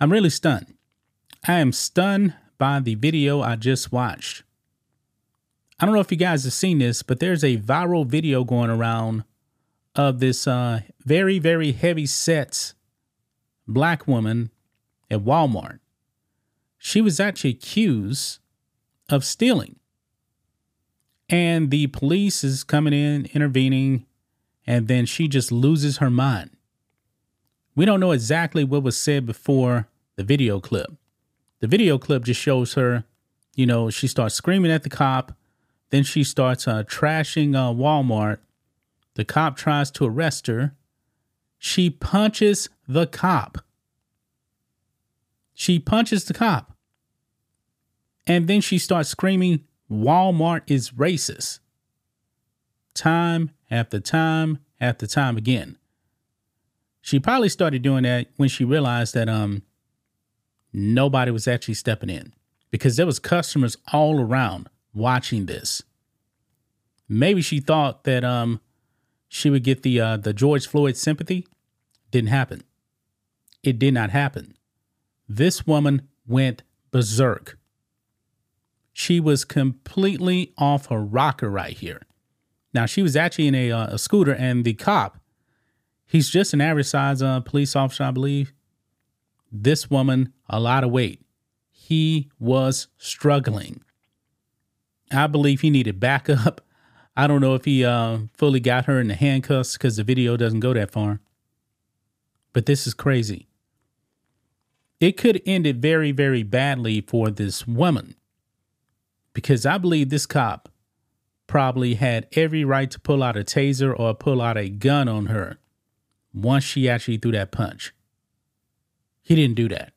I'm really stunned. I am stunned by the video I just watched. I don't know if you guys have seen this, but there's a viral video going around of this uh, very, very heavy set black woman at Walmart. She was actually accused of stealing. And the police is coming in, intervening, and then she just loses her mind. We don't know exactly what was said before the video clip. The video clip just shows her, you know, she starts screaming at the cop. Then she starts uh, trashing uh, Walmart. The cop tries to arrest her. She punches the cop. She punches the cop. And then she starts screaming, Walmart is racist. Time after time after time again. She probably started doing that when she realized that um nobody was actually stepping in because there was customers all around watching this. Maybe she thought that um she would get the uh, the George Floyd sympathy. Didn't happen. It did not happen. This woman went berserk. She was completely off her rocker right here. Now she was actually in a, uh, a scooter, and the cop, he's just an average size uh, police officer, I believe. This woman, a lot of weight. He was struggling. I believe he needed backup. I don't know if he uh, fully got her in the handcuffs because the video doesn't go that far. But this is crazy. It could end it very, very badly for this woman because I believe this cop probably had every right to pull out a taser or pull out a gun on her once she actually threw that punch. He didn't do that.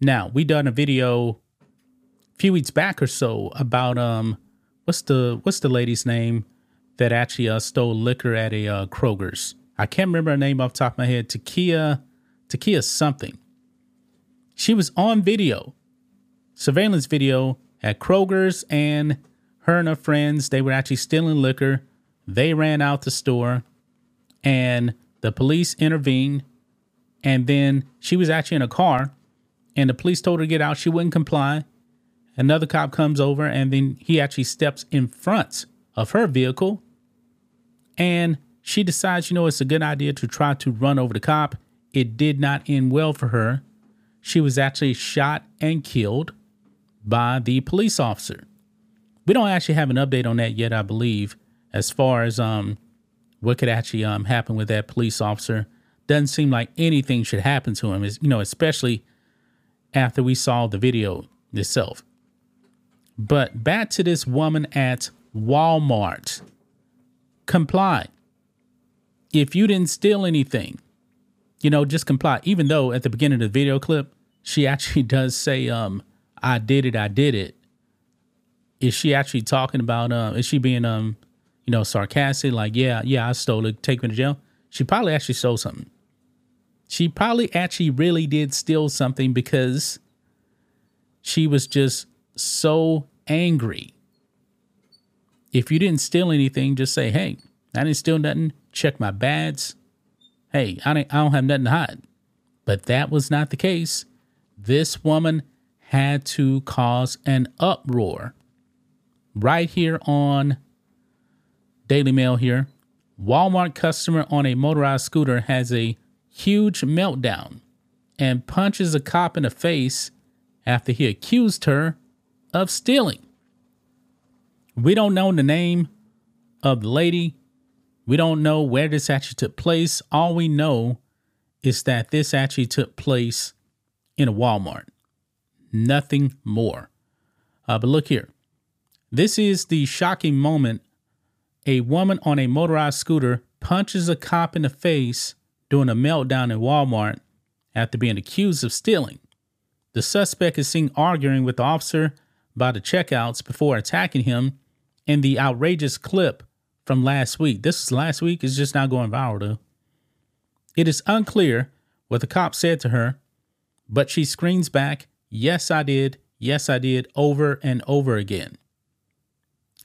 Now, we done a video a few weeks back or so about um what's the what's the lady's name that actually uh, stole liquor at a uh, Kroger's. I can't remember her name off top of my head. Ta'Kiya Ta'Kiya something. She was on video, surveillance video at Kroger's, and her and her friends they were actually stealing liquor. They ran out the store, and the police intervened and then she was actually in a car and the police told her to get out. She wouldn't comply. Another cop comes over and then he actually steps in front of her vehicle. And she decides, you know, it's a good idea to try to run over the cop. It did not end well for her. She was actually shot and killed by the police officer. We don't actually have an update on that yet, I believe, as far as um what could actually um happen with that police officer doesn't seem like anything should happen to him. Is you know, especially after we saw the video itself. But back to this woman at Walmart. Comply. If you didn't steal anything, you know, just comply. Even though at the beginning of the video clip, she actually does say, um, I did it, I did it. Is she actually talking about uh is she being um, you know, sarcastic, like, yeah, yeah, I stole it, take me to jail? She probably actually stole something she probably actually really did steal something because she was just so angry. If you didn't steal anything, just say, hey, I didn't steal nothing. Check my bags. Hey, I, I don't have nothing to hide. But that was not the case. This woman had to cause an uproar. Right here on Daily Mail here. Walmart customer on a motorized scooter has a huge meltdown and punches a cop in the face after he accused her of stealing. We don't know the name of the lady. We don't know where this actually took place. All we know is that this actually took place in a Walmart. Nothing more. Uh, but look here. This is the shocking moment. A woman on a motorized scooter punches a cop in the face during a meltdown in Walmart after being accused of stealing. The suspect is seen arguing with the officer by the checkouts before attacking him in the outrageous clip from last week. This is last week, it's just now going viral though. It is unclear what the cop said to her, but she screams back, Yes, I did. Yes, I did, over and over again.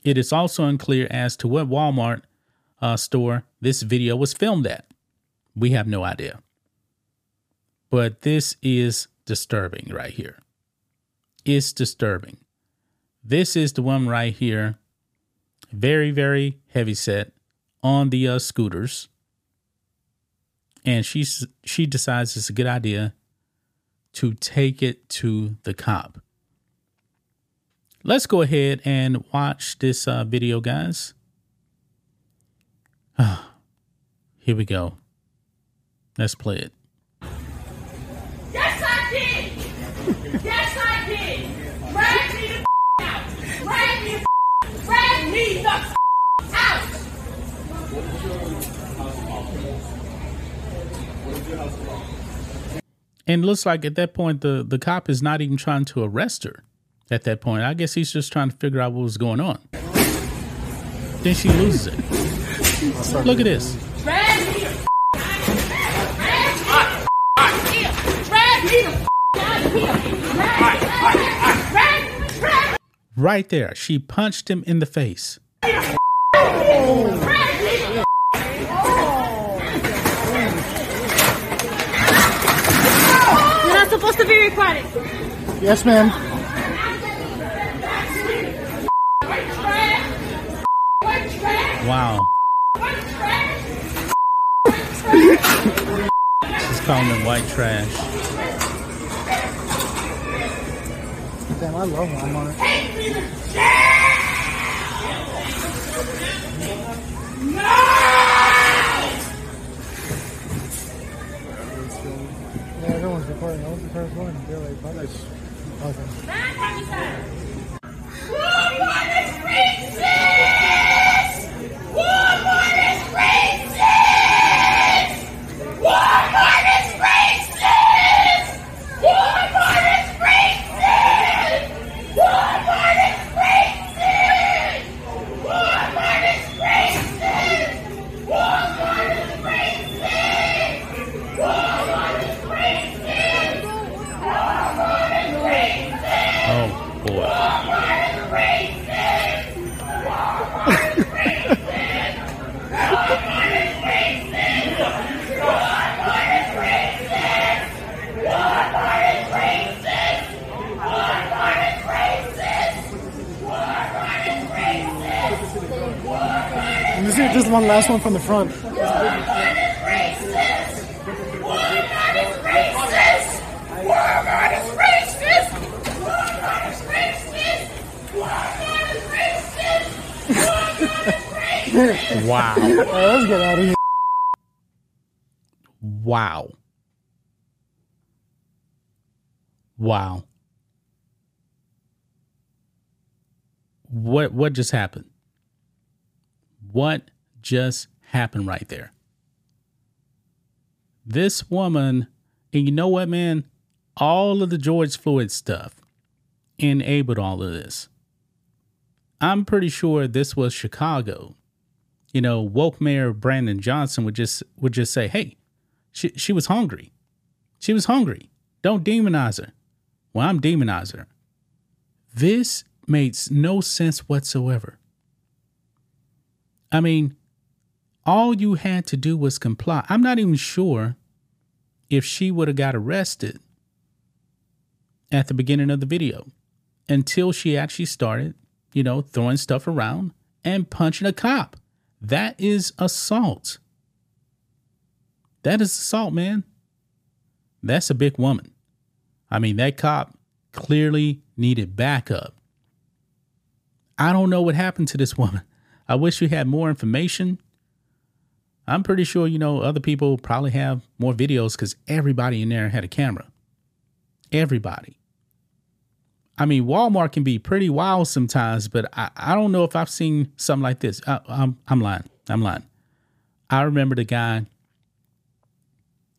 It is also unclear as to what Walmart uh, store this video was filmed at. We have no idea. But this is disturbing right here. It's disturbing. This is the one right here. Very, very heavy set on the uh, scooters. And she's, she decides it's a good idea to take it to the cop. Let's go ahead and watch this uh, video, guys. Here we go. Let's play it. Yes, I did. Yes, I did. Drag me the out. Drag me the drag me the out. And it looks like at that point the the cop is not even trying to arrest her. At that point, I guess he's just trying to figure out what was going on. Then she loses it. Look at this. Right there, she punched him in the face. drag me the You're not supposed to be recording. Yes, ma'am. Wow. She's calling him white trash. Damn, I love Walmart. This is just one last one from the front. Walmart is racist! Walmart is racist! Walmart is racist! Walmart is racist! Wow. Right, let's get out of here. Wow. Wow. What what just happened? What just happened right there? This woman, and you know what, man? All of the George Floyd stuff enabled all of this. I'm pretty sure this was Chicago. You know, woke Mayor Brandon Johnson would just would just say, "Hey, she she was hungry. She was hungry. Don't demonize her." Well, I'm demonizing her. This makes no sense whatsoever. I mean, all you had to do was comply. I'm not even sure if she would have got arrested at the beginning of the video until she actually started, you know, throwing stuff around and punching a cop. That is assault. That is assault, man. That's a big woman. I mean, that cop clearly needed backup. I don't know what happened to this woman. I wish we had more information. I'm pretty sure, you know, other people probably have more videos because everybody in there had a camera. Everybody. I mean, Walmart can be pretty wild sometimes, but I, I don't know if I've seen something like this. I, I'm, I'm lying. I'm lying. I remember the guy,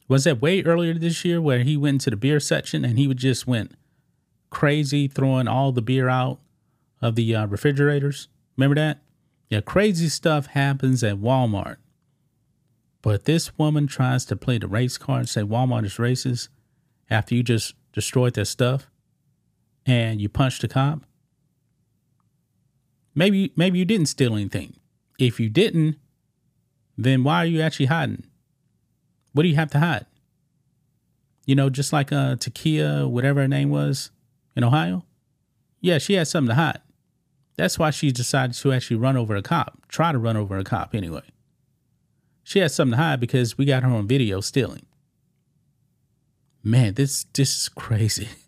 was that way earlier this year where he went into the beer section and he would just went crazy throwing all the beer out of the uh, refrigerators? Remember that? Yeah, crazy stuff happens at Walmart. But this woman tries to play the race card and say Walmart is racist after you just destroyed their stuff and you punched a cop. Maybe maybe you didn't steal anything. If you didn't, then why are you actually hiding? What do you have to hide? You know, just like uh Ta'Kiya, whatever her name was in Ohio. Yeah, she had something to hide. That's why she decided to actually run over a cop, try to run over a cop anyway. She had something to hide because we got her on video stealing. Man, this this is crazy.